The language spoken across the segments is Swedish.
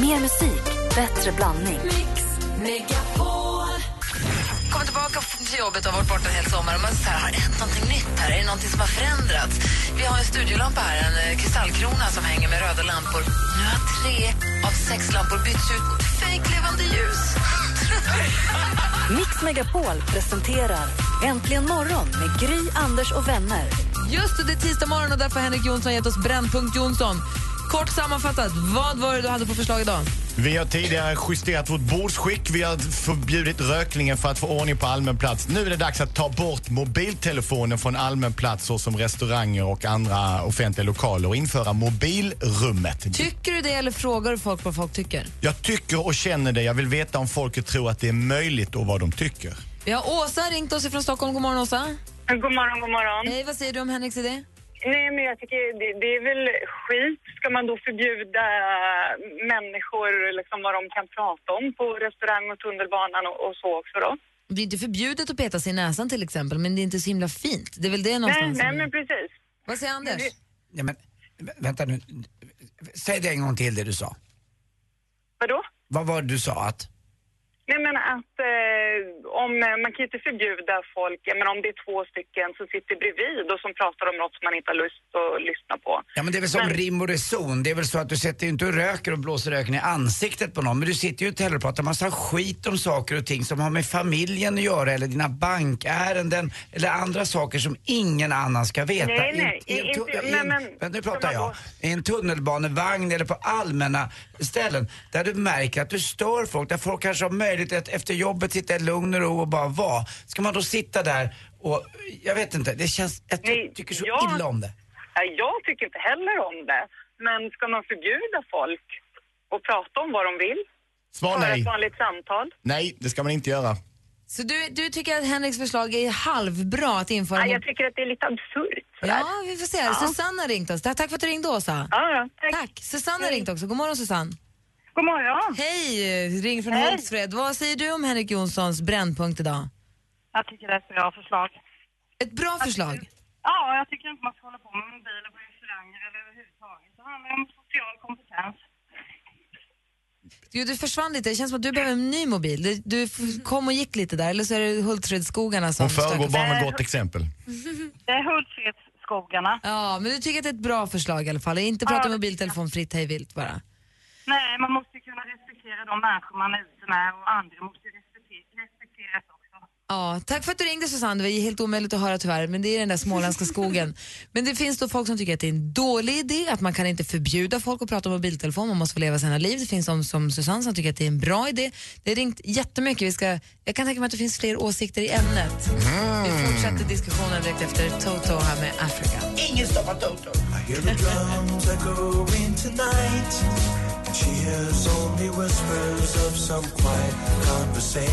Mer musik, bättre blandning. Kommer tillbaka till jobbet och har varit borta en hel sommar. Och man så här, har det hänt någonting nytt här? Är det någonting som har förändrats? Vi har en studiolampa här, en eh, kristallkrona som hänger med röda lampor. Nu har tre av sex lampor bytts ut mot fejklevande ljus. Mix Megapol presenterar Äntligen morgon med Gry, Anders och vänner. Just det, det är tisdag morgon och därför har Henrik Jonsson gett oss Brännpunkt Jonsson. Kort sammanfattat, vad var det du hade på förslag idag? Vi har tidigare justerat vårt bordsskick. Vi har förbjudit rökningen för att få ordning på allmän plats. Nu är det dags att ta bort mobiltelefonen från allmän plats såsom restauranger och andra offentliga lokaler och införa mobilrummet. Tycker du det eller frågar du folk vad folk tycker? Jag tycker och känner det. Jag vill veta om folket tror att det är möjligt och vad de tycker. Vi har Åsa ringt oss från Stockholm. God morgon Åsa. God morgon, god morgon. Hej, vad säger du om Henriks idé? Nej, men jag tycker det, det är väl skit. Ska man då förbjuda människor liksom vad de kan prata om på restaurang och tunnelbanan och, och så också då? Det är inte förbjudet att peta sig i näsan till exempel, men det är inte så himla fint. Det är väl det Nej, någonstans. nej som- men precis. Vad säger Anders? Ja, men, vä- vänta nu. Säg det en gång till det du sa. Vadå? Vad var det du sa att? Nej men att eh, om, man kan ju inte förbjuda folk, men om det är två stycken som sitter bredvid och som pratar om något som man inte har lust att lyssna på. Ja men det är väl som Men- rim och reson. Det är väl så att du sätter ju inte och röker och blåser röken i ansiktet på någon. Men du sitter ju inte heller och pratar massa skit om saker och ting som har med familjen att göra eller dina bankärenden eller andra saker som ingen annan ska veta. Nej, nej, I, i en inte- tu- i nej, en- men- vänta, nu pratar jag. I en tunnelbanevagn eller på allmänna ställen där du märker att du stör folk, där folk kanske har möjlighet att efter jobbet sitta i lugn och ro och bara vara. Ska man då sitta där och, jag vet inte, det känns, jag Nej, tycker så jag- illa om det. Jag tycker inte heller om det. Men ska man förbjuda folk att prata om vad de vill? Svar nej. ett vanligt samtal? Nej, det ska man inte göra. Så du, du tycker att Henriks förslag är halvbra att införa? Mot- jag tycker att det är lite absurt. sådär. Ja, vi får se. Susanne har ringt oss. Tack för att du ringde, Åsa. Ja, ja, tack. Tack. Susanne har ringt också. God morgon, Susanne. God morgon. Hej! Ring från Hej. Hultsfred. Vad säger du om Henrik Jonssons brännpunkt idag? Jag tycker det är ett bra förslag. Ett bra förslag. Ja, jag tycker inte man ska hålla på med mobiler på restauranger eller överhuvudtaget. Det handlar om social kompetens. Jo, du försvann lite. Det känns som att du behöver en ny mobil. Du, du f- kom och gick lite där, eller så är det Hultsfredsskogarna som Hon föregår bara med gott exempel. Det är Hultsfredsskogarna. Ja, men du tycker att det är ett bra förslag i alla fall. Inte prata Ja. mobiltelefon fritt hej vilt bara. Nej, man måste ju kunna respektera de människor man är ute med och andra måste ju respektera, respekteras också. Ja, tack för att du ringde Susanne. Det var helt omöjligt att höra tyvärr, men det är den där småländska skogen. Men det finns då folk som tycker att det är en dålig idé, att man kan inte förbjuda folk att prata om mobiltelefon, man måste få leva sina liv. Det finns de som Susanne som tycker att det är en bra idé. Det har ringt jättemycket. Vi ska, jag kan tänka mig att det finns fler åsikter i ämnet. Vi fortsätter diskussionen direkt efter Toto här med Africa. Ingen stoppar Toto. She hears only whispers of some quiet conversation.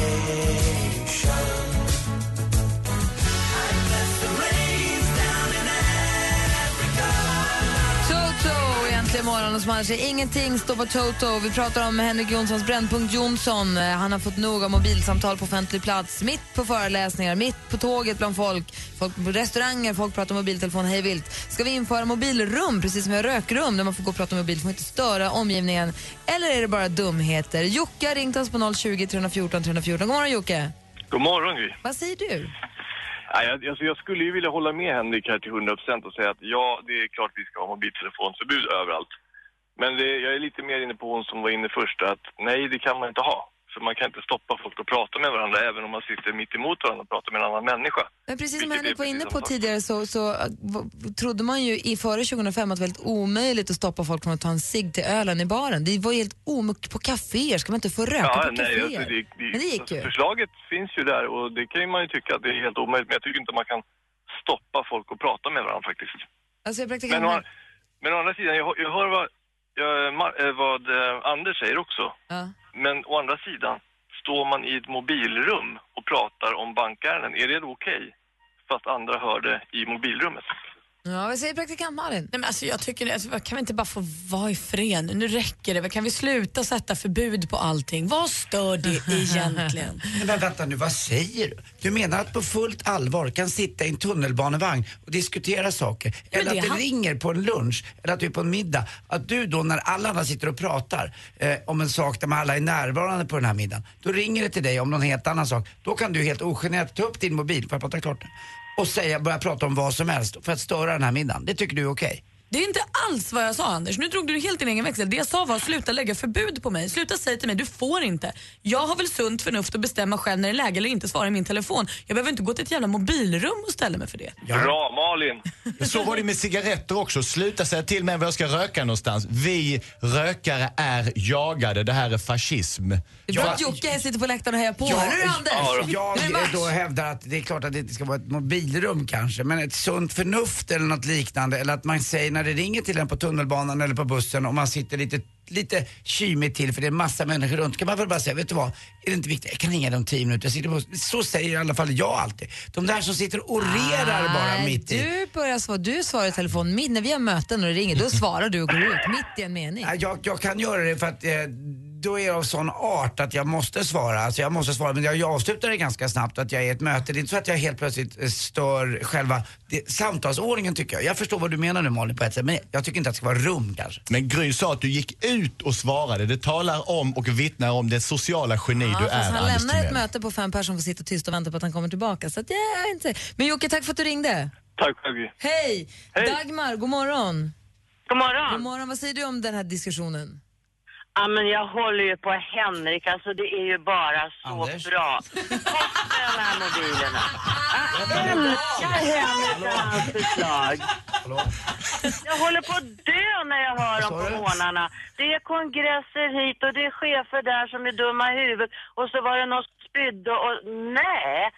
Toto, egentligen morgon annars är ingenting stoppar Toto. Vi pratar om Henrik Jonssons Brännpunkt Jonsson. Eh, Han har fått nog av mobilsamtal på offentlig plats, mitt på föreläsningar, mitt på tåget bland folk, folk på restauranger, folk pratar mobiltelefon hej vilt. Ska vi införa mobilrum, precis som vi har rökrum, där man får gå och prata mobil, får inte störa omgivningen? Eller är det bara dumheter? Jocke har ringt oss på 020 314 314. God morgon Jocke. God morgon Gry. Vad säger du? Nej, jag, alltså, jag skulle ju vilja hålla med Henrik här till 100% och säga att ja, det är klart vi ska ha mobiltelefonförbud överallt. Men det, jag är lite mer inne på hon som var inne först, att nej, det kan man inte ha. För man kan inte stoppa folk att prata med varandra även om man sitter mitt emot varandra och pratar med en annan människa. Men precis som Henrik var inne på tidigare så, så v- trodde man ju i före 2005 att det var väldigt omöjligt att stoppa folk från att ta en cigg till ölen i baren. Det var helt omöjligt på kaféer, ska man inte få röka Ja, på nej, kaféer? alltså, det, det, Men det gick alltså, ju. Förslaget finns ju där och det kan man ju tycka att det är helt omöjligt. Men jag tycker inte man kan stoppa folk att prata med varandra faktiskt. Alltså jag Men, å, men å andra sidan, jag, jag hör vad, eh, vad eh, Anders säger också. Ja. Men å andra sidan, står man i ett mobilrum och pratar om bankärenden, är det okej? Fast andra hör det i mobilrummet. Ja, vad säger praktikant Malin? Nej, men alltså, jag tycker, alltså, kan vi inte bara få vara i fred? Nu räcker det. Kan vi sluta sätta förbud på allting? Vad stör det egentligen? Men, men vänta nu, vad säger du? Du menar att på fullt allvar kan sitta i en tunnelbanevagn och diskutera saker? Men Eller det att det han- ringer på en lunch, eller att du är på en middag. Att du då när alla andra sitter och pratar eh, om en sak där man alla är närvarande på den här middagen. Då ringer det till dig om någon helt annan sak. Då kan du helt ogenerat ta upp din mobil, får jag prata klart nu? Och säga, börja prata om vad som helst för att störa den här middagen. Det tycker du är okej? Okay? Det är inte alls vad jag sa Anders. Nu drog du helt din egen växel. Det jag sa var sluta lägga förbud på mig. Sluta säga till mig du får inte. Jag har väl sunt förnuft att bestämma själv när det är läge eller inte svara i min telefon. Jag behöver inte gå till ett jävla mobilrum och ställa mig för det. Bra Malin! Så var det med cigaretter också. Sluta säga till mig var jag ska röka någonstans. Vi rökare är jagade. Det här är fascism. Det är bra Ja. att Jocke sitter på läktaren och hejar på. Hör du Anders? jag det match. då hävdar att det är klart att det inte ska vara ett mobilrum kanske, men ett sunt förnuft eller något liknande. Eller att man säger när det ringer till en på tunnelbanan eller på bussen och man sitter lite, lite kymigt till för det är massa människor runt. Kan man väl bara säga, vet du vad, är det inte viktigt? Jag kan ringa dig om tio minuter. Jag sitter på, så säger i alla fall jag alltid. De där som sitter och orerar bara Nej, mitt i. du börjar svara, du svarar i telefon mitt när vi har möten och det ringer, då svarar du och går ut mitt i en mening. Jag, jag kan göra det för att eh, då är jag av sån art att jag måste svara. Alltså jag måste svara, men jag, jag avslutar det ganska snabbt att jag är i ett möte. Det är inte så att jag helt plötsligt eh, stör själva det, samtalsordningen tycker jag. Jag förstår vad du menar nu Malin på ett sätt, men jag tycker inte att det ska vara rum kanske. Men Gry sa att du gick ut och svarade. Det talar om och vittnar om det sociala geni Ja, du är, han Anders lämnar ett möte på fem personer och får sitta tyst och vänta på att han kommer tillbaka. Så att, vet inte. Men Jocke, tack för att du ringde. Tack själv. Hej! Hej. Dagmar, god morgon. God morgon. God morgon. Vad säger du om den här diskussionen? Ja, men jag håller ju på Henrik, alltså det är ju bara så Anders? bra. Bort med de här mobilerna. Jag älskar Henrik och hans förslag. Jag håller på att dö när jag hör dem på morgnarna. Det är kongresser hit och det är chefer där som är dumma i huvudet och så var det något spydde och nej.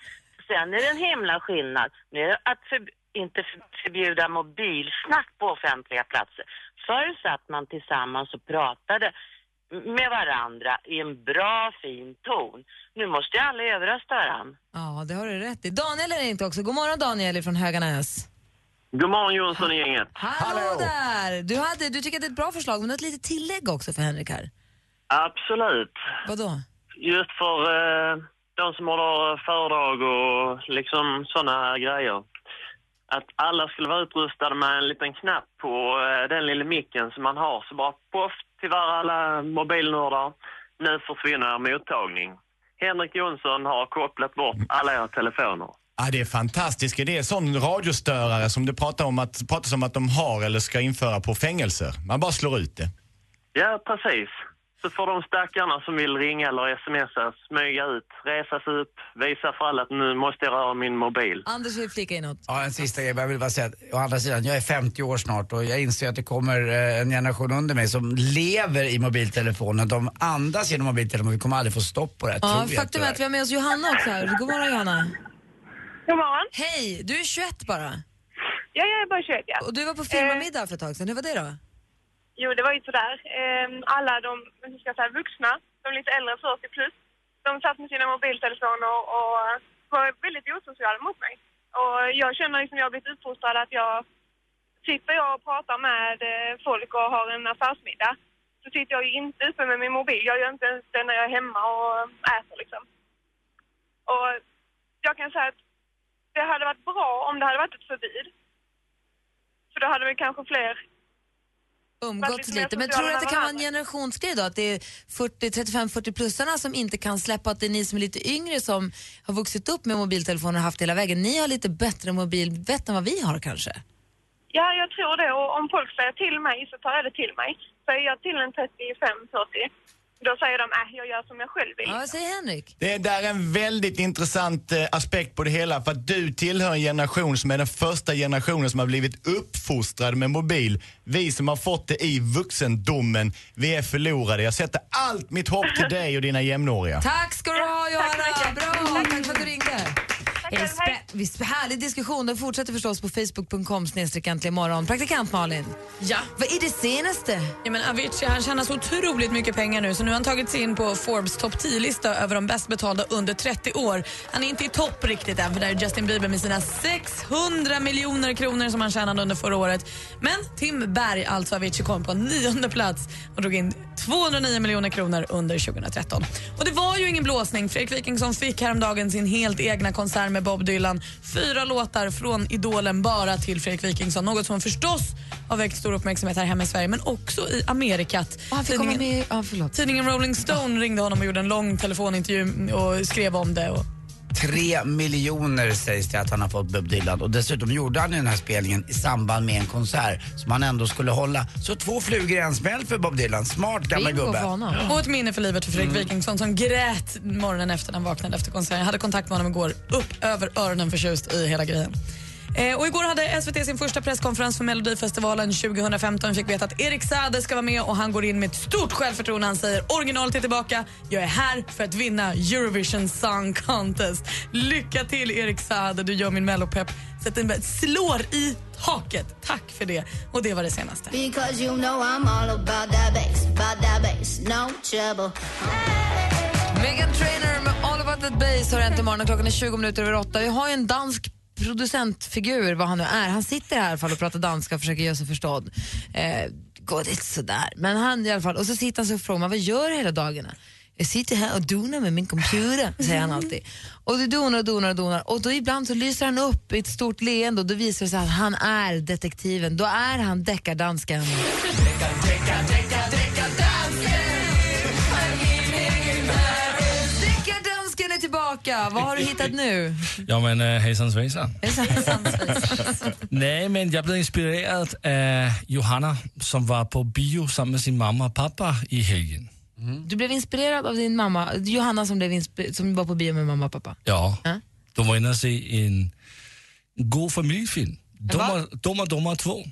Sen är det en himla skillnad. Nu är det att för, inte för- förbjuda mobilsnack på offentliga platser. Förr satt man tillsammans och pratade med varandra i en bra fin ton. Nu måste ju alla överrösta varandra. Ja, det har du rätt i. Daniel är inte också. God morgon Daniel från Höganäs. God morgon Jonsson i gänget. Hallå, där! Du, hade, du tycker att det är ett bra förslag, men du har ett litet tillägg också för Henrik här. Absolut. Vadå? Just för eh, de som håller föredrag och liksom sådana grejer. Att alla skulle vara utrustade med en liten knapp på eh, den lilla micken som man har. Så bara poff, tyvärr alla mobilnördar. Nu försvinner er mottagning. Henrik Jonsson har kopplat bort alla era telefoner. Ja, det är fantastiskt. Det är sån radiostörare som det pratar om att, pratas om att de har eller ska införa på fängelser. Man bara slår ut det. Ja, precis. Så får de stackarna som vill ringa eller smsa smyga ut, resa sig upp, visa för alla att nu måste jag röra min mobil. Anders vill flika in något. Ja, en sista grej. Jag vill bara säga att å andra sidan, jag är 50 år snart och jag inser att det kommer eh, en generation under mig som lever i mobiltelefonen. De andas genom mobiltelefonen. Vi kommer aldrig få stopp på det. Ja, tror jag, faktum är att vi har med oss Johanna också här. God morgon Johanna. God morgon. Hej, du är 21 bara. Ja, jag är bara 21 ja. Och du var på firmamiddag för ett tag sedan. Hur var det då? Jo, det var ju sådär. Ehm, alla de, hur ska jag säga, vuxna, de lite äldre, 40 plus, de satt med sina mobiltelefoner och var väldigt osociala mot mig. Och jag känner liksom, jag har blivit uppfostrad att jag, sitter jag och pratar med eh, folk och har en affärsmiddag, så sitter jag ju inte uppe med min mobil. Jag gör inte ens det när jag är hemma och äter liksom. Och jag kan säga att det hade varit bra om det hade varit ett förbud. För då hade vi kanske fler Umgåtts lite. Men tror du att det kan vara en generationsgrej då? Att det är 40, 35-40-plussarna som inte kan släppa att det är ni som är lite yngre som har vuxit upp med mobiltelefoner och haft hela vägen. Ni har lite bättre mobilvett än vad vi har kanske. Ja, jag tror det. Och om folk säger till mig så tar jag det till mig. Säger jag till en 35-40, då säger de äh, jag gör som jag själv vill. Ja, vad säger Henrik? Det där är en väldigt intressant eh, aspekt på det hela för att du tillhör en generation som är den första generationen som har blivit uppfostrad med mobil. Vi som har fått det i vuxendomen, vi är förlorade. Jag sätter allt mitt hopp till dig och dina jämnåriga. Tack ska du ha Johanna! Bra! Tack för att du ringde. Eh, hej. spä- härlig diskussion. Den fortsätter förstås på facebook.com snedstreck äntligen morgon. Praktikant Malin, Ja. vad är det senaste? Ja, men Avicii han tjänar så otroligt mycket pengar nu så nu har han tagit sig in på Forbes topp 10-lista över de bäst betalda under 30 år. Han är inte i topp riktigt än för där är Justin Bieber med sina 600 miljoner kronor som han tjänade under förra året. Men Tim Berg, alltså Avicii, kom på nionde plats och drog in 209 miljoner kronor under 2013. Och det var ju ingen blåsning. Fredrik Wikingsson fick häromdagen sin helt egna konsert med Bob Dylan. Fyra låtar från Idolen bara till Fredrik Wikingsson. Något som förstås har väckt stor uppmärksamhet här hemma i Sverige men också i Amerikat. Ah, han fick komma med... Ah, förlåt. Tidningen Rolling Stone ringde honom och gjorde en lång telefonintervju och skrev om det. Och Tre miljoner sägs det att han har fått Bob Dylan och dessutom gjorde han den här spelningen i samband med en konsert som han ändå skulle hålla. Så två flugor i en smäll för Bob Dylan. Smart gamla Bingo gubbe. för honom. Och ett minne för livet för Fredrik Wikingsson som grät morgonen efter när han vaknade efter konserten. Jag hade kontakt med honom igår, upp över öronen förtjust i hela grejen. Eh, och igår hade SVT sin första presskonferens för Melodifestivalen 2015. Vi fick veta att Erik Saade ska vara med och han går in med ett stort självförtroende. Han säger originalet är tillbaka. Jag är här för att vinna Eurovision Song Contest. Lycka till Erik Saade, du gör min mellopepp. Så att den slår i taket. Tack för det. Och det var det senaste. Because you know I'm all about that bass, about that bass, no trouble. Megan Trainer med All about that bass har äntligen morgon. Klockan är 20 minuter över åtta. Vi har ju en dansk producentfigur, vad han nu är. Han sitter här i alla fall och pratar danska och försöker göra sig förstådd. Eh, går det sådär. Men han i alla fall, och så sitter han så och frågar man, vad gör du hela dagarna? Jag sitter här och donar med min computer, säger han alltid. Och du donar och donar och donar. Och då ibland så lyser han upp i ett stort leende och då visar det sig att han är detektiven. Då är han deckardansken. Deckardansken tillbaka! Vad har du hittat nu? Ja, men uh, hejsan svejsan. Nej, men jag blev inspirerad av Johanna som var på bio sammen med sin mamma och pappa i helgen. Du blev inspirerad av din mamma, Johanna som, blev som var på bio med mamma och pappa. Ja, Ja. de var inne och se en god familjefilm. Dummer, dummer, dummer 2.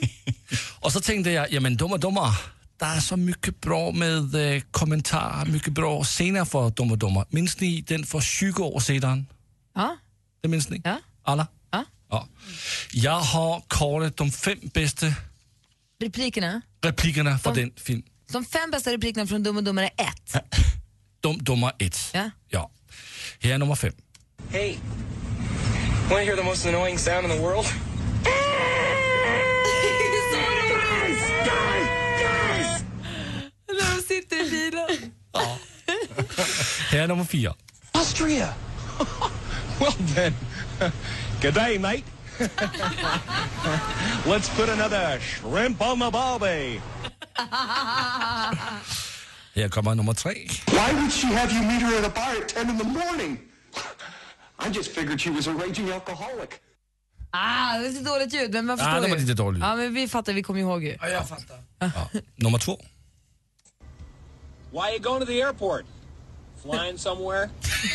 och så tänkte jag, ja men dummer, dummer. Det är så mycket bra med eh, kommentarer, mycket bra scener för Dummer, dummer. Minns ni den för 20 år sedan? Ja. Det minns ni? Ja. Alla? Ja. ja. Jag har korat de fem bästa Replikerna? replikerna för De- den film. De fem bästa replikerna från Dum och Dummare 1. Dum, dummer 1. Ja. ja. Här är nummer fem. Hey, want to hear the most annoying sound in the world? När bilen. Här är nummer fyra. Austria. well then, good day, mate. Let's put another shrimp on the barbie. Här kommer nummer tre. Why would she have you meet her at a bar at 10 in the morning? I just figured she was a raging alcoholic. Ah, det är så dåligt ljud, men man Ah, förstår det var lite dåligt. Ja, men vi fattar, vi kommer ihåg ju. Ja, jag fattar. Ja. Nummer två. Why are you going to the airport? Flying somewhere?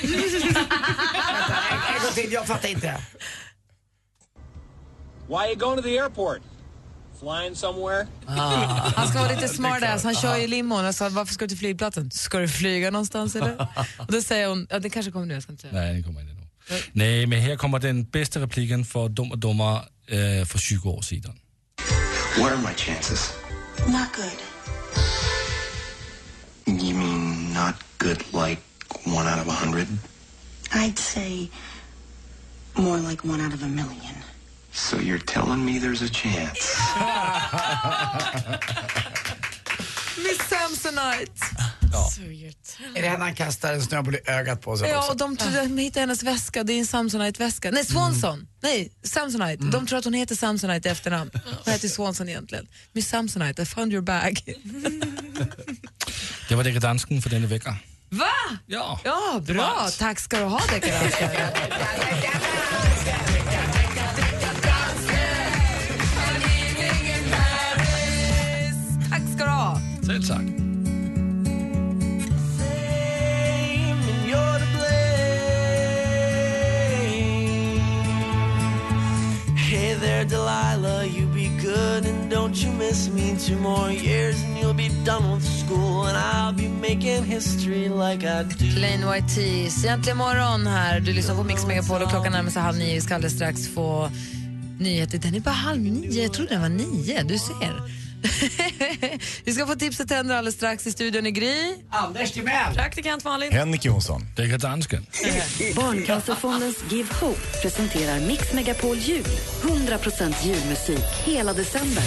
En gång till, jag fattar inte. Why are you going to the airport? Flying somewhere? Han ska vara lite smartass, han kör ju limon och sa varför ska du till flygplatsen? Ska du flyga någonstans eller? Och då säger hon, ja det kanske kommer nu, jag ska inte säga. Nej, den kommer inte nu. Nej, men här kommer den bästa repliken för Dum och Dummer eh, för 20 år sedan. What are my chances? Not good. You mean not good like one out of a hundred? I'd say more like one out of a million. So you're telling me there's a chance? Miss Samsonite! Är det henne han kastar en snöboll i ögat på sig Ja, också? och de, trodde, de hittade hennes väska, det är en Samsonite-väska. Nej, mm. Swanson! Nej, Samsonite. Mm. De tror att hon heter Samsonite i efternamn. Hon heter Swanson egentligen. Miss Samsonite, I found your bag. Det var det dansken för denna vecka. Va? Ja. Ja, bra. Tack ska du ha, deckardansken. Tack ska du ha. Hey there, Delilah, you be good and don't you miss me. Two more years and you'll be done with school, and I'll be making history like I do. Plain White Tees. Äntligen morgon här. Du lyssnar på Mix Megapol och klockan närmar sig halv nio. Vi ska alldeles strax få nyheter. Den är bara halv nio. Jag trodde den var nio. Du ser. Vi ska få tips och tänder alldeles strax i studion i Gry. Anders Timell. Praktikant Malin. Henrik Jonsson. Dekadansken. Barncancerfondens Give Hope presenterar Mix Megapol Jul. 100% julmusik hela december.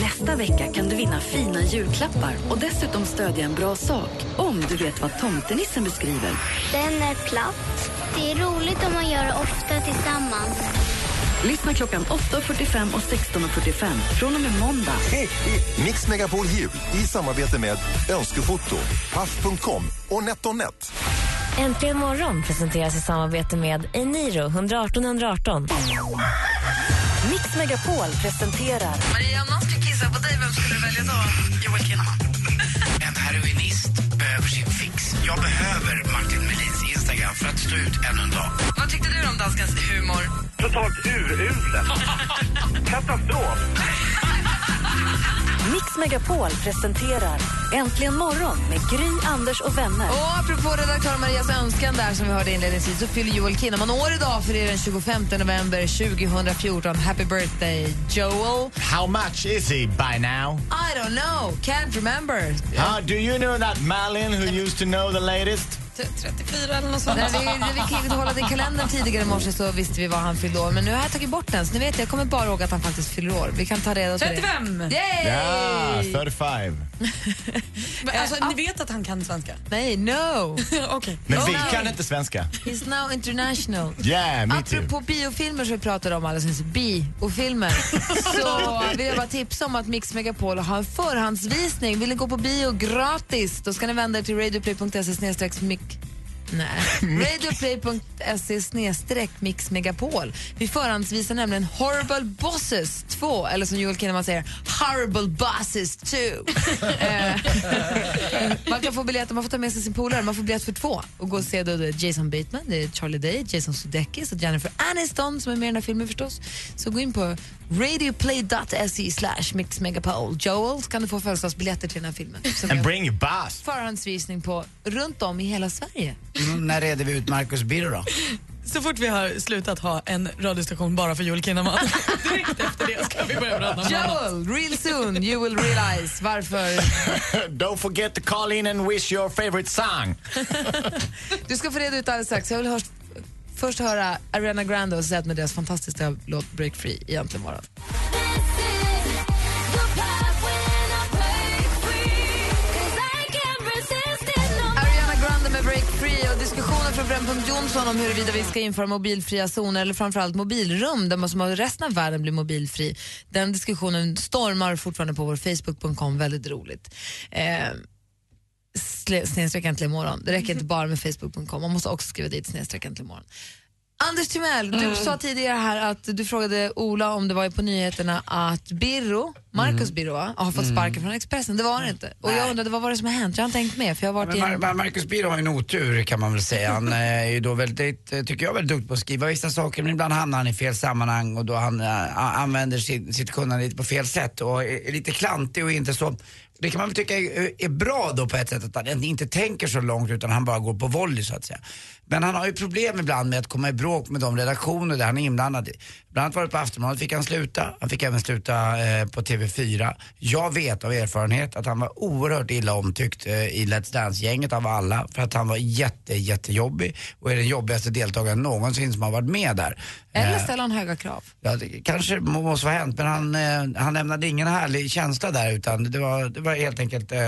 Nästa vecka kan du vinna fina julklappar och dessutom stödja en bra sak om du vet vad tomtenissen beskriver. Den är platt. Det är roligt om man gör det ofta tillsammans. Lyssna klockan 8.45 och 16.45 från och med måndag. Mix Megapol Jul i samarbete med Önskefoto, Paff.com och NetOnNet. Äntligen morgon presenteras i samarbete med Eniro 118 118. Mix Megapol presenterar Maria, om någon skulle kissa på dig, vem skulle du välja då? Joel Kinnaman. En heroinist behöver sin fix. Jag behöver Martin Melins Instagram för att stå ut ännu en dag. Vad tyckte du om danskens humor? Totalt uruselt. Katastrof. Mix Megapol presenterar Äntligen morgon med Gry, Anders och vänner. Och apropå redaktör Marias önskan där som vi hörde inledningsvis så fyller Joel Kinnaman år idag för det är den 25 november 2014. Happy birthday Joel. How much is he by now? I don't know, can't remember. How do you know that Malin who used to know the latest? 34 eller något sånt. När vi, när vi i kalendern tidigare i morse så visste vi vad han fyllde år. Men nu har jag tagit bort den så ni vet jag kommer bara ihåg att han faktiskt fyller år. Vi kan ta reda på 35! det. Yay! Ja, 35. Men Alltså, ni vet att han kan svenska? Nej, no. Okej. Men Oh, vi nej. kan inte svenska. He's now international. Yeah, me too. Apropå biofilmer som vi pratade om alldeles nyss, bi och filmer, så vill jag bara tipsa om att Mix Megapol har en förhandsvisning. Vill ni gå på bio gratis, då ska ni vända er till radioplay.se Nej. Radioplay.se snedstreck Mix Megapol. Vi förhandsvisar nämligen Horrible Bosses 2, eller som Joel Kinnaman säger, Horrible Bosses 2. Eh, man kan få biljetter, man får ta med sig sin polare, man får biljett för två och gå och se då det är Jason Bateman, det är Charlie Day, Jason Sudeikis och Jennifer Aniston som är med i den här filmen förstås. Så gå in på radioplay.se slash Mix Megapol. Joel så kan du få födelsedagsbiljetter till den här filmen. And bring your boss. förhandsvisning på runt om i hela Sverige. Mm, när reder vi ut Marcus Birro då? Så fort vi har slutat ha en radiostation bara för Joel Kinnaman, direkt efter det ska vi börja prata om. Joel, real soon you will realize varför Don't forget to call in and wish your favorite song. Du ska få reda ut alldeles strax. Jag vill hörs, först höra Ariana Grande och Zed med deras fantastiska låt Break Free i Äntligen Brännpunkt Jonsson om huruvida vi ska införa mobilfria zoner eller framförallt mobilrum där man som har resten av världen blir mobilfri. Den diskussionen stormar fortfarande på vår Facebook.com, väldigt roligt. Eh, snedstreck äntligen imorgon. Det räcker inte bara med facebook.com, man måste också skriva dit snedstreck äntligen imorgon. Anders Timell, du sa tidigare här att du frågade Ola om det var på nyheterna att Birro, Marcus Birro, va, har fått sparken från Expressen. Det var det inte. Och jag undrade vad var det som har hänt? Jag har inte tänkt med för jag har varit Mar-. Mar- Marcus Birro har ju en otur kan man väl säga. Han eh, är ju då väldigt, eh, tycker jag, väldigt duktig på att skriva vissa saker men ibland hamnar han i fel sammanhang och då han a- använder sitt, sitt kunnande lite på fel sätt och är lite klantig och inte så det kan man väl tycka är, är bra då på ett sätt att han inte tänker så långt utan han bara går på volley så att säga. Men han har ju problem ibland med att komma i bråk med de redaktioner där han är inblandad. Bland annat var det på Aftonbladet fick han sluta, han fick även sluta eh, på TV4. Jag vet av erfarenhet att han var oerhört illa omtyckt eh, i Let's Dance-gänget av alla för att han var jätte, jättejobbig och är den jobbigaste deltagaren någonsin som har varit med där. Eller Eh, ställer han höga krav? Ja, det kanske må- måste ha hänt men han, eh, han lämnade ingen härlig känsla där utan det var, det var helt enkelt eh,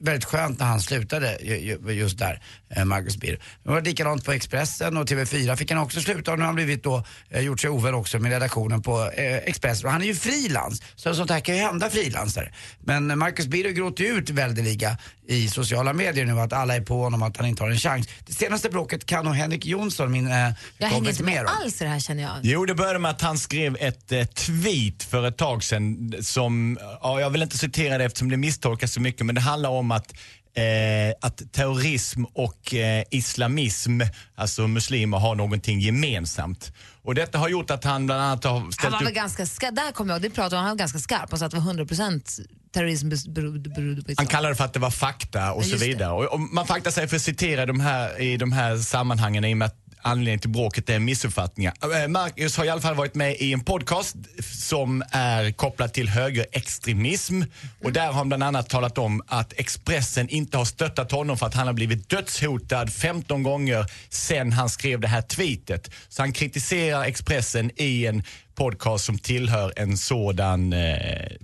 väldigt skönt när han slutade ju- ju- just där, eh, Marcus Birro. Det var likadant på Expressen och TV4 fick han också sluta och nu har han blivit då, eh, gjort sig ovän också med redaktionen på eh, Expressen. Och han är ju frilans, så sånt här kan ju hända frilansare. Men Marcus Birro gråter ju ut väldeliga i sociala medier nu att alla är på honom att han inte har en chans. Det senaste bråket kan nog Henrik Jonsson, min eh, Jag hänger inte mer med om. alls i det här känner början? Jo, det började med att han skrev ett eh, tweet för ett tag sedan som, ja, jag vill inte citera det eftersom det misstolkas så mycket, men det handlar om att Eh, att terrorism och eh, islamism, alltså muslimer, har någonting gemensamt. Och detta har gjort att han bland annat har Han ställt var väl upp... ganska skarp, där kommer jag ihåg, det pratade om, han var ganska skarp och sa att det var 100% terrorism berodde på Han kallar det för att det var fakta och Ja, så vidare. Och, och man får akta sig för att citera de här, i de här sammanhangen i och med att anledningen till bråket är missuppfattningar. Äh, Marcus har i alla fall varit med i en podcast som är kopplad till högerextremism och där har han bland annat talat om att Expressen inte har stöttat honom för att han har blivit dödshotad 15 gånger sen han skrev det här tweetet. Så han kritiserar Expressen i en podcast som tillhör en sådan eh,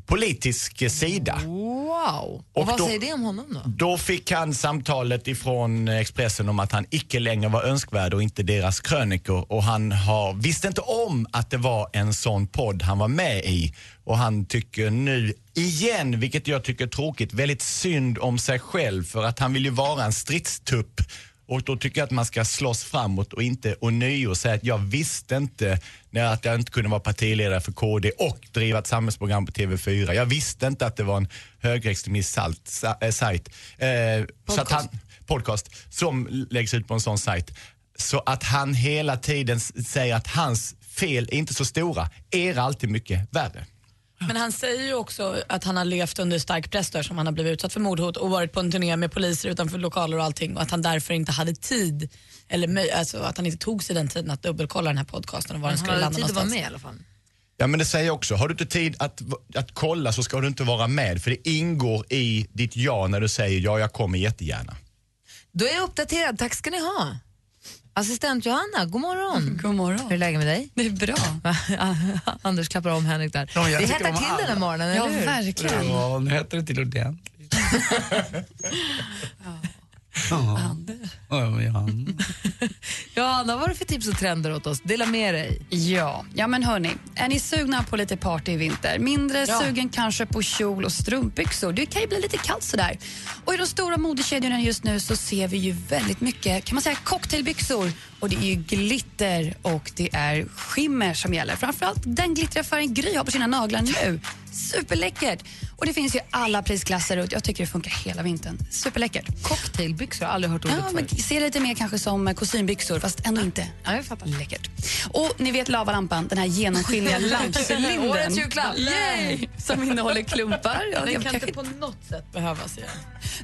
politisk sida. Wow! Och, Och vad då- säger det om honom då? Då fick han samtalet ifrån Expressen om att han icke längre var önskvärd och inte deras krönikor. Och han har, visste inte om att det var en sån podd han var med i. Och han tycker nu igen, vilket jag tycker är tråkigt, väldigt synd om sig själv för att han vill ju vara en stridstupp. Och då tycker jag att man ska slåss framåt och inte ånyo säga att jag visste inte när att jag inte kunde vara partiledare för KD och driva ett samhällsprogram på TV4. Jag visste inte att det var en högerextremist äh, sajt. Eh, att han, podcast som läggs ut på en sån sajt. Så att han hela tiden säger att hans fel är inte så stora, är alltid mycket värre. Men han säger ju också att han har levt under stark press där som han har blivit utsatt för mordhot och varit på en turné med poliser utanför lokaler och allting och att han därför inte hade tid eller alltså att han inte tog sig den tiden att dubbelkolla den här podcasten och var den Men han skulle hade landa tid att vara någonstans. med i alla fall. Ja men det säger jag också. Har du inte tid att, att kolla så ska du inte vara med för det ingår i ditt ja när du säger ja jag kommer jättegärna. Då är jag uppdaterad, tack ska ni ha. Assistent Johanna, god morgon. God morgon. Hur är läget med dig? Det är bra. Anders klappar om Henrik där. Ja, det hettar till alla. den här morgonen, Ja, eller hur? verkligen. Ja, nu heter det till ordentligt. Ja. Ja, ja. Johanna, vad har du för tips och trender åt oss? Dela med dig. Ja, ja men hörni, är ni sugna på lite party i vinter? Mindre Ja. sugen kanske på kjol och strumpbyxor? Det kan ju bli lite kallt sådär. Och i de stora modekedjorna just nu så ser vi ju väldigt mycket, kan man säga, cocktailbyxor. Och det är ju glitter och det är skimmer som gäller. Framförallt den glittriga färgen Gry har på sina naglar nu. Superläckert! Och det finns ju alla prisklasser och jag tycker det funkar hela vintern. Superläckert. Cocktailbyxor, jag har aldrig hört ordet Ja, men ser lite mer kanske som kostymbyxor fast ändå inte. Ja, jag fattar. Läckert. Och ni vet lavalampan, den här genomskinliga lampcylindern. Årets julklapp. Yay! Som innehåller klumpar. Ja, Den jag kan kanske- inte på något sätt behövas igen.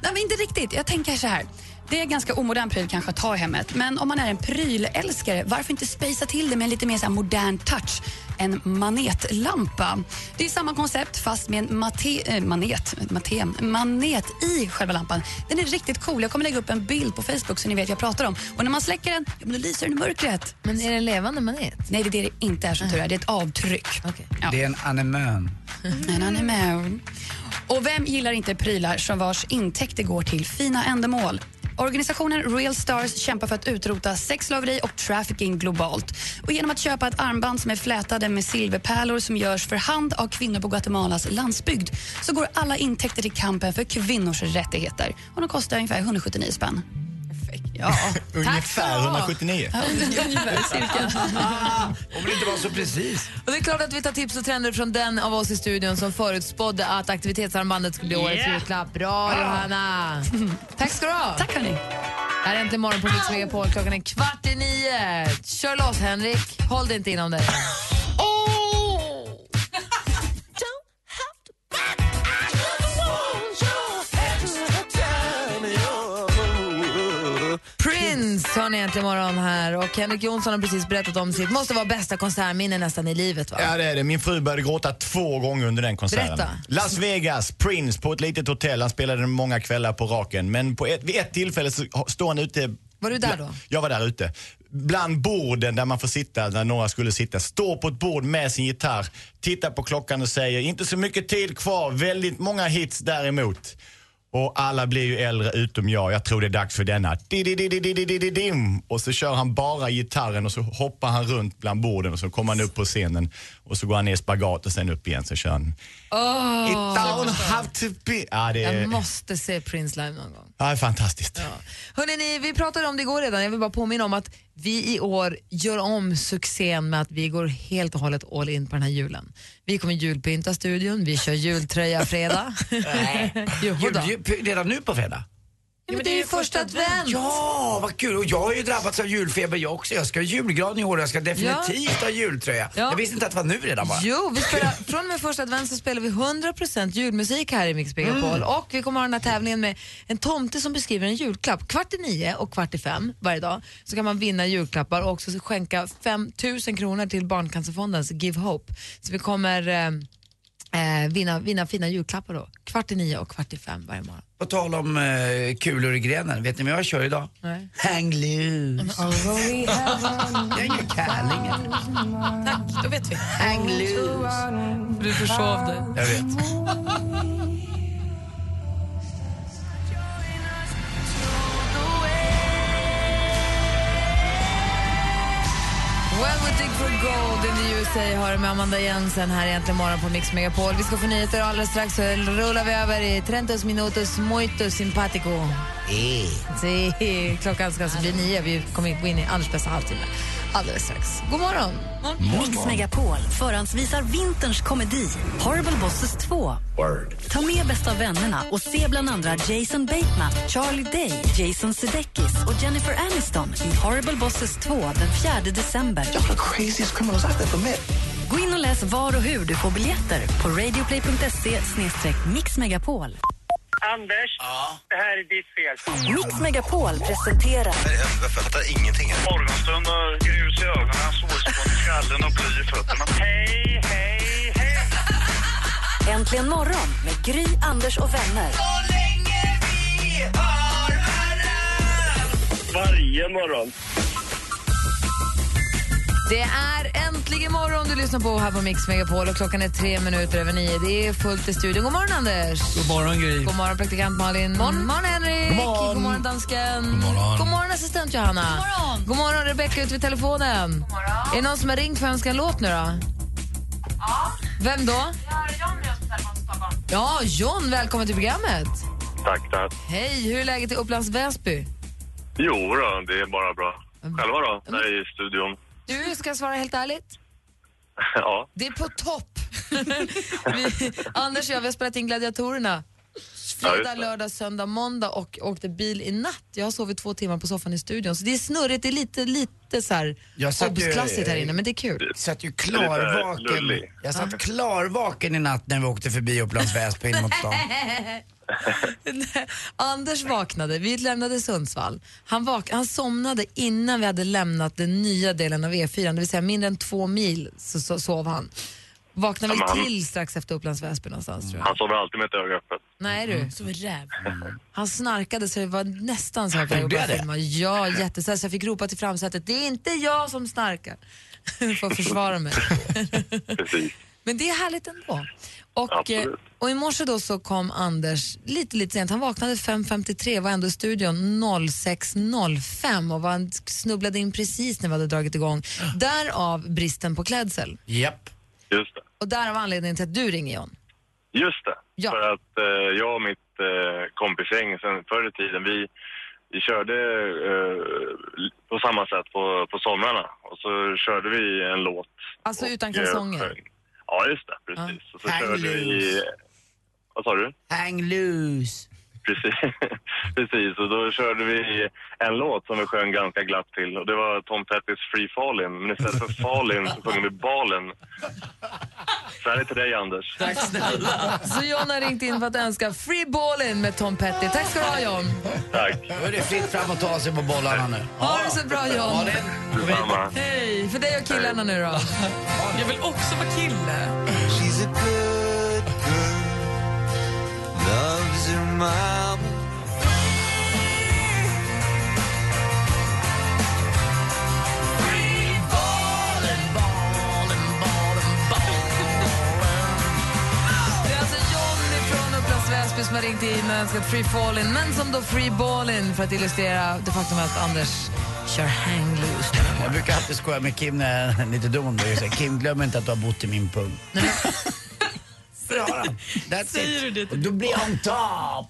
Nej, men inte riktigt. Jag tänker så här. Det är ganska omodern pryl kanske att ha i hemmet. Men om man är en prylälskare, varför inte spacea till det med en lite mer så här modern touch? En manetlampa. Det är samma koncept fast med en mate, äh, manet, mate, manet i själva lampan. Den är riktigt cool. Jag kommer lägga upp en bild på Facebook så ni vet vad jag pratar om. Och när man släcker den, ja, då lyser den i mörkret. Men är det en levande manet? Nej, det är det det inte är som tur är. Det är ett avtryck. Ja. Det är en anemön. En anemon. Och vem gillar inte prylar som vars intäkter går till fina ändamål? Organisationen Real Stars kämpar för att utrota sexslaveri och trafficking globalt. Och genom att köpa ett armband som är flätade med silverpärlor som görs för hand av kvinnor på Guatemalas landsbygd så går alla intäkter till kampen för kvinnors rättigheter. Och de kostar ungefär 179 spänn. Ja, Ungefär 179. Ja, ungefär, cirka. Om det inte var så precis. Och det är klart att vi tar tips och trender från den av oss i studion som förutspådde att aktivitetsarmbandet skulle bli årets Yeah. julklapp. Bra Johanna! Tack ska du ha. Tack hörni. Här är Äntligen morgon på Mix Megapol. Klockan är kvart i nio. Kör loss Henrik. Håll det inte inom dig. Prince har ni äntligen morgon här och Henrik Jonsson har precis berättat om sitt, måste vara bästa konsertminne nästan i livet va? Ja det är det. Min fru började gråta två gånger under den konserten. Berätta. Las Vegas, Prince på ett litet hotell. Han spelade många kvällar på raken. Men på ett, vid ett tillfälle så står han ute. Var du där då? Jag var där ute. Bland borden där man får sitta, där några skulle sitta. Står på ett bord med sin gitarr, tittar på klockan och säger inte så mycket tid kvar, väldigt många hits däremot. Och alla blir ju äldre utom jag. Jag tror det är dags för denna. Och så kör han bara gitarren och så hoppar han runt bland borden och så kommer han upp på scenen. Och så går han ner i spagat och sen upp igen så kör han Oh, It don't have to be... Ja, det är, Jag måste se Prince live någon gång. ja, det är fantastiskt. Hörrni, ni, vi pratade om det igår redan. Jag vill bara påminna om att vi i år gör om succén med att vi går helt och hållet all in på den här julen. Vi kommer julpynta studion, vi kör jultröja fredag. jo, Jul, då. jul, redan nu på fredag? Ja, men det är ju första advent. Ja, vad kul! Och jag har ju drabbats av julfeber jag också. Jag ska ha julgran i år och jag ska definitivt ha jultröja. Ja. Jag visste inte att det var nu redan bara. Jo, vi spelar, från och med första advent så spelar vi 100% julmusik här i Mix Megapol Mm. och vi kommer ha den här tävlingen med en tomte som beskriver en julklapp. Kvart i nio och kvart i fem varje dag så kan man vinna julklappar och också skänka 5 000 kronor till Barncancerfondens Give Hope. Så vi kommer eh, eh, vinna, vinna fina julklappar då. Kvart i nio och kvart i fem varje morgon. På tal om eh, kulor i grenen, vet ni vad jag kör idag? Nej. Hang loose. Jag är ingen kärling. Tack, då vet vi. Hang loose. Du försov dig. Jag vet. When we dig for gold in the USA har med Amanda Jensen här egentligen morgon på Mix Megapol. Vi ska få nyheter och alldeles strax så rullar vi över i 30 minutos muito simpatico. Sí. Klockan ska alltså bli nio. Vi kommer gå in i Anders bästa halvtimme alldeles strax. God morgon! Mix Megapol förhandsvisar vinterns komedi Horrible Bosses 2. Ta med bästa vännerna och se bland andra Jason Bateman, Charlie Day, Jason Sudeikis och Jennifer Aniston i Horrible Bosses 2 den 4 december. Gå in och läs var och hur du får biljetter på radioplay.se mixmegapol. Anders, det här är ditt fel. Mix Megapol presenterar Jag fattar ingenting. Morgonstund och grus i ögonen, solspån i skallen och bly i fötterna. Hej, hej, hej! Äntligen morgon med Gry, Anders och vänner. Varje morgon. Det är äntligen morgon du lyssnar på här på Mix Megapol och klockan är tre minuter över nio. Det är fullt i studion. God morgon Anders! God morgon Gry. God morgon praktikant Malin. God morgon Henrik. God morgon. God morgon dansken. God morgon. God morgon assistent Johanna. God morgon, God morgon Rebecka ute vid telefonen. God morgon. Är det någon som har ringt för att önska en låt nu då? Ja. Vem då? Jag har John med oss på telefon Stockholm. Ja, John, välkommen till programmet. Tack, tack. Hej, hur är läget i Upplands Väsby? Jo då, det är bara bra. Själva då, där i studion? Du, ska jag svara helt ärligt? Ja. Det är på topp. vi, Anders och jag vi har spelat in Gladiatorerna. Fredag, lördag, söndag, måndag och åkte bil i natt. Jag har sovit två timmar på soffan i studion. Så det är snurrigt, det är lite, lite så här Jag satt ju- obsklassigt här inne, men det är kul. Jag satt ju klarvaken. Jag satt klarvaken i natt när vi åkte förbi Upplands Väsby in mot stan. Anders vaknade, vi lämnade Sundsvall. Han, vak han somnade innan vi hade lämnat den nya delen av E4, det vill säga mindre än två mil så, så sov han. Vaknade Ja, han- till strax efter Upplands Väsby någonstans tror jag. Han sover alltid med ett öga öppet. Nej du. Som en räv. Han snarkade så det var nästan så att jag det? filma. Ja, jätte, så jag fick ropa till framsätet, det är inte jag som snarkar. För att försvara mig. Precis. Men det är härligt ändå. Och, Absolut. eh, och i morse då så kom Anders lite, lite sent. Han vaknade 5.53, var ändå i studion 06.05 och var, snubblade in precis när vi hade dragit igång. Därav bristen på klädsel. Japp. Just det. Och därav anledningen till att du ringer John. Just det. Ja. För att eh, jag och mitt eh, kompisgäng sen förr i tiden, vi, vi körde eh, på samma sätt på, på somrarna. Och så körde vi en låt. Alltså utan eh, kalsonger. Ja, just det. Precis. Och så Hang vi... loose. Vad sa du? Hang loose. Precis. Precis, och då körde vi en låt som vi sjöng ganska glatt till och det var Tom Pettys Free Fallin. Men istället för Fallin så sjunger vi Balen. Så här är till dig Anders. Tack snälla. Så John har ringt in för att önska Free Ballin med Tom Petty. Tack ska du ha John. Tack. Då är det fritt fram att ta sig på bollarna nu. Ha det så bra John. Detsamma. Hej, för dig och killarna nu då. Jag vill också vara kille. Upplands Väsby som har ringt in och önskat Free Fallin, men som då Free Ballin för att illustrera det faktum att Anders kör hang loose. Jag brukar alltid skoja med Kim när jag är lite dum. Det Kim, glöm inte att du har bott i min pung. Ha den. That's Säger it. du det Då blir on top.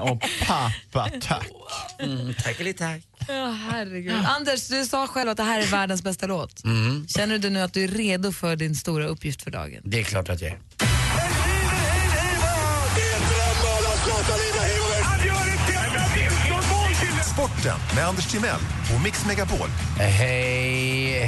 Och pappa, tack. Mm, tackeli tack. Ja, herregud. Anders, du sa själv att det här är världens bästa låt. Mm. Känner du nu att du är redo för din stora uppgift för dagen? Det är klart att jag är. Sporten med Anders Timell och Mix Megapol. Hej, hej,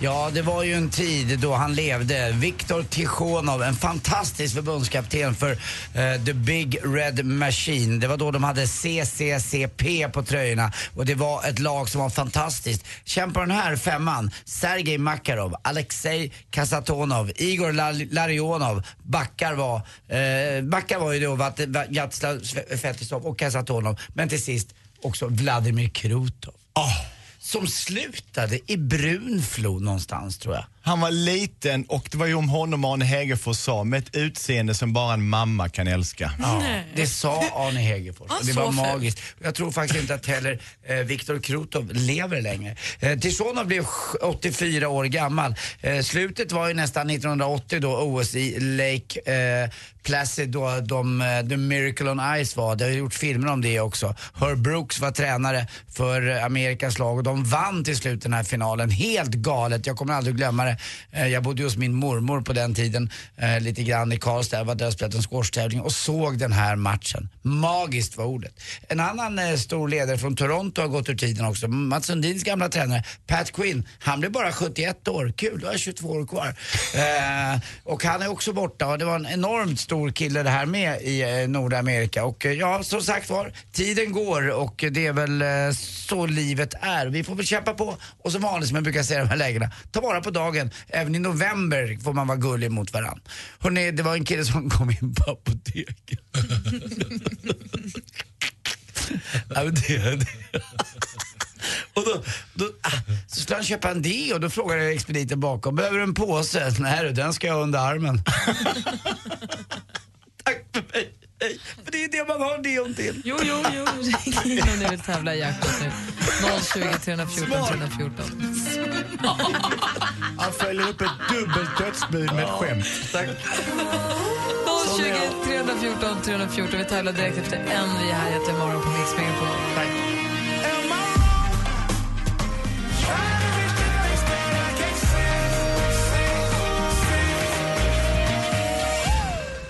Ja, det var ju en tid då han levde. Viktor Tichonov, en fantastisk förbundskapten för uh, The Big Red Machine. Det var då de hade CCCP på tröjorna och det var ett lag som var fantastiskt. Känn på den här femman. Sergej Makarov, Alexej Kasatonov, Igor Larionov. Backar var, uh, backar var ju då Vatslav Fetisov och Kasatonov. Men till sist också Vladimir Krutov. Som slutade i Brunflo någonstans tror jag. Han var liten och det var ju om honom Arne Hegerfors sa, med ett utseende som bara en mamma kan älska. Ja, det sa Arne Hegerfors och det var magiskt. Jag tror faktiskt inte att heller eh, Viktor Krutov lever längre. Eh, Tishonov blev sj- 84 år gammal. Eh, slutet var ju nästan 1980 då OS i Lake eh, Placid då de, eh, The Miracle on Ice var. Det har gjort filmer om det också. Herb Brooks var tränare för Amerikas lag och de vann till slut den här finalen. Helt galet, jag kommer aldrig glömma det. Eh, jag bodde hos min mormor på den tiden, eh, lite grann i Karlstad. Jag var där och spelade en squashtävling och såg den här matchen. Magiskt var ordet. En annan eh, stor ledare från Toronto har gått ur tiden också. Mats Sundins gamla tränare, Pat Quinn. Han blev bara 71 år. Kul, då har jag 22 år kvar. Eh, och han är också borta och det var en enormt stor kille det här med i eh, Nordamerika. Och eh, ja, som sagt var, tiden går och det är väl eh, så livet är. Vi får väl kämpa på och som vanligt som jag brukar säga i de här lägena, ta vara på dagen. Även i november får man vara gullig mot varandra. Hörrni, det var en kille som kom in på apoteket. ja, men det, det. Och då, då ah, så skulle han köpa en deo och då frågade jag expediten bakom, behöver du en påse? Nej du, den ska jag ha under armen. Tack för mig. Hej. För det är det man har deon till. Jo, jo, jo. Ring om ni vill tävla i jackpot nu. 020 314 314. Han följer upp ett dubbelt dödsbud med ett skämt. Tack. 020 314 314. Vi tävlar direkt efter en. Vi är här jättemorgon på Mix Megapol. Tack.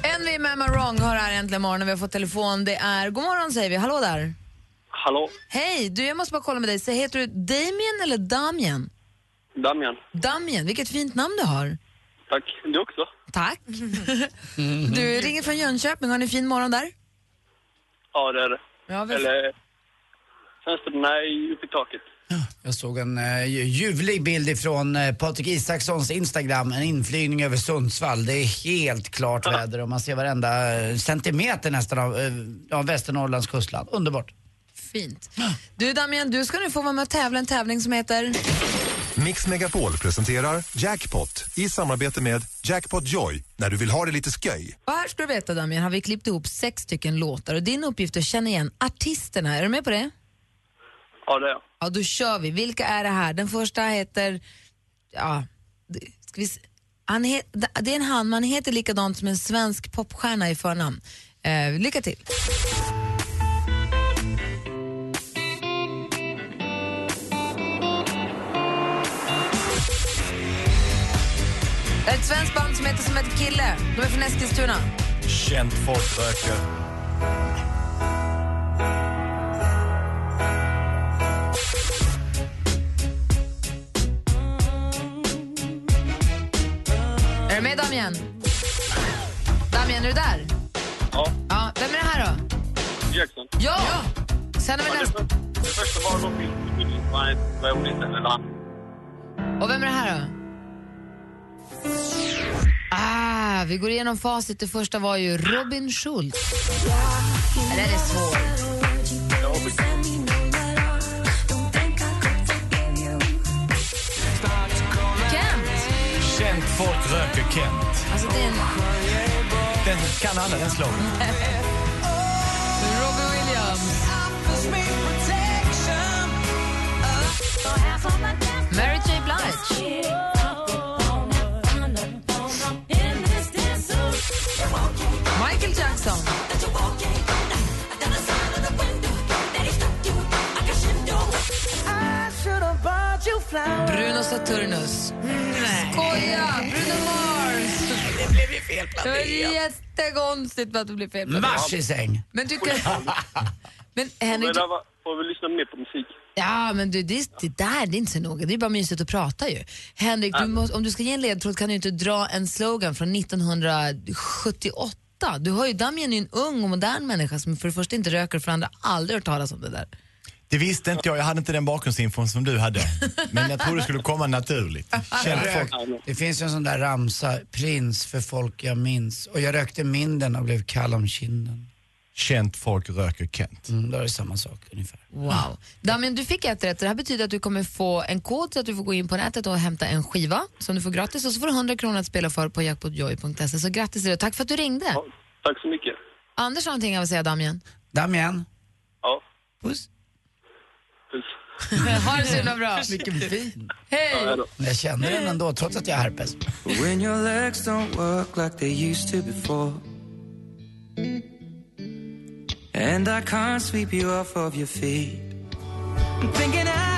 En vi med har här äntligen morgon. Vi har fått telefon. Det är... God morgon säger vi. Hallå där. Hallå, Hej, du jag måste bara kolla med dig. Så heter du Damien eller Damien? Damian. Damien, vilket fint namn du har. Tack. Du också? Tack. Du ringer från Jönköping. Har ni en fin morgon där? Ja, det är det. Ja, vi- Eller fönstren är uppe i taket. Jag såg en uh, ljuvlig bild ifrån uh, Patrik Isakssons Instagram, en inflygning över Sundsvall. Det är helt klart väder och man ser varenda eh, centimeter nästan av, uh, av Västernorrlands kustland. Underbart. Fint. Du Damien, du ska nu få vara med och tävla en tävling som heter... Mix Megapol presenterar Jackpot i samarbete med Jackpot Joy när du vill ha det lite sköj. Och här ska du veta Damien, har vi klippt ihop sex stycken låtar och din uppgift är att känna igen artisterna. Är du med på det? Ja, det är jag. Ja, då kör vi. Vilka är det här? Den första heter... Ja, det- ska vi, se. han het, det är en han, men han heter likadant som en svensk popstjärna i förnamn. Eh, lycka till. Det är ett svenskt band som heter som ett kille. De är från Eskilstuna. Känt folk röker. Är du med Damien? Damien, är du där? Ja. Ja, vem är det här då? Jackson. Ja! Sen har vi Ja, nästa. det, för- det första var. Vad är vad är hon inte? Och vem är det här då? Ah, vi går igenom facit. Det första var ju Robin Schultz. Där är svårt. Kent! Känt folk röker Kent. Alltså det är en... Den kan alla, den slår. Robbie Williams. Mary J Blige. Jackson. Bruno Saturnus. Skoja! Bruno Mars! Det blev ju fel Det var jättekonstigt att det blev fel planet. Mars i säng. Men du kan... Men Men Henrik, får vi lyssna mer på musik. Ja, men du, det, det där det är inte så noga. Det är bara mysigt att prata ju. Henrik, du måste, om du ska ge en ledtråd kan du inte dra en slogan från 1978. Du har ju, Damien är ju en ung och modern människa som för det första inte röker och för det andra aldrig hört talas om det där. Det visste inte jag, jag hade inte den bakgrundsinfon som du hade. Men jag trodde det skulle komma naturligt. Känt folk. det finns ju en sån där ramsa, prins för folk jag minns. Och jag rökte minden och blev kall om kinden. Känt folk röker Kent. Mm, då är det samma sak ungefär. Wow. Damien, du fick ett rätt. Det här betyder att du kommer få en kod så att du får gå in på nätet och hämta en skiva som du får gratis och så får du 100 kronor att spela för på jackpotjoy.se. Så grattis till det. Tack för att du ringde. Tack så mycket. Anders har någonting att säga, Damien. Damien? Ja. Puss. Puss. ha det så himla bra. Vilken fin. Hej! Jag känner den ändå trots att jag har herpes. When your legs don't work like they used to before. And I can't sweep you off of your feet. I'm thinking out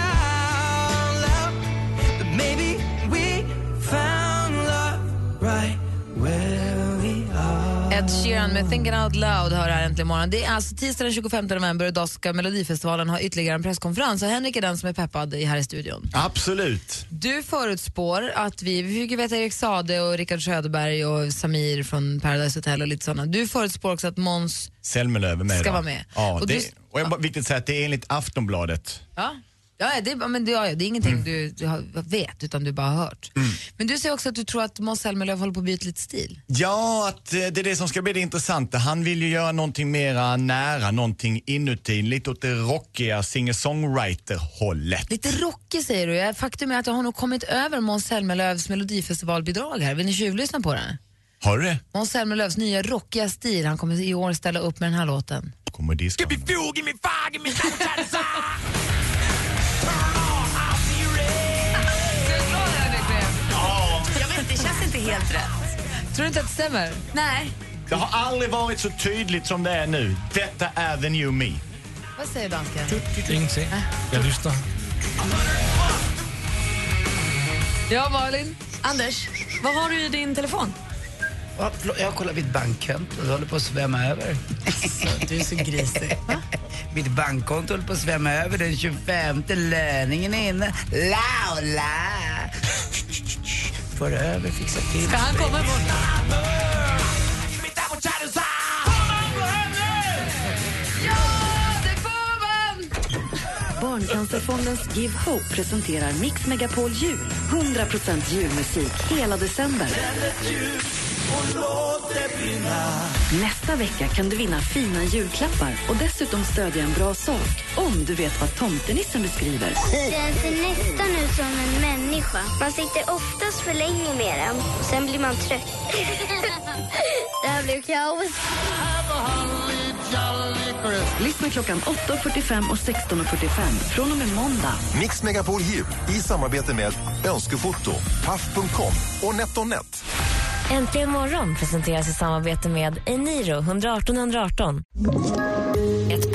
Ed Sheeran med Thinking Out Loud hör här äntligen morgon. Det är alltså tisdag den 25 november och idag ska Melodifestivalen ha ytterligare en presskonferens och Henrik är den som är peppad i- här i studion. Absolut. Du förutspår att vi, vi fick ju veta Erik Sade och Rickard Söderberg och Samir från Paradise Hotel och lite sådana. Du förutspår också att Måns, Zelmerlöw är med Ska idag. vara med. Ja, Och och, du- det, och jag bara viktigt att säga att det är enligt Aftonbladet. ja, ja, det, men det, ja, det är ingenting du, du har, vet utan du bara har hört. Men du säger också att du tror att Måns Zelmerlöw håller på att byta lite stil. Ja, att eh, det är det som ska bli det intressanta. Han vill ju göra någonting mera nära, någonting inuti, lite åt det rockiga singer-songwriter-hållet. Lite rockig säger du. Faktum är att jag har nog kommit över Måns Zelmerlöws melodifestivalbidrag här. Vill ni tjuvlyssna på det? Har du det? Måns Zelmerlöws nya rockiga stil. Han kommer i år ställa upp med den här låten. Kommer disco. helt rätt. Tror du inte att det stämmer? Nej. Det har aldrig varit så tydligt som det är nu. Detta är the new me. Vad säger dansken? Ingenting. Jag lyssnar. Ja, Malin? Anders, vad har du i din telefon? Jag kollar mitt bankkonto och det håller på att svämma över. Du är så grisig. Mitt bankkonto håller på att svämma över den 25 löningen är inne. Laula! För över, fixa till. Ska han komma imorgon? Barncancerfondens Give Hope presenterar Mix Megapol Jul. 100% julmusik hela december. Nästa vecka kan du vinna fina julklappar och dessutom stödja en bra sak om du vet vad tomtenissen beskriver. Den ser nästan ut som en människa. Man sitter oftast för länge med den. Sen blir man trött. det här blev kaos. Lyssna klockan 8.45 och 16.45 från och med måndag. Mix Megapol Jul i samarbete med Önskefoto, Paff.com och NetOnNet. Äntligen morgon presenteras i samarbete med Eniro 118 118.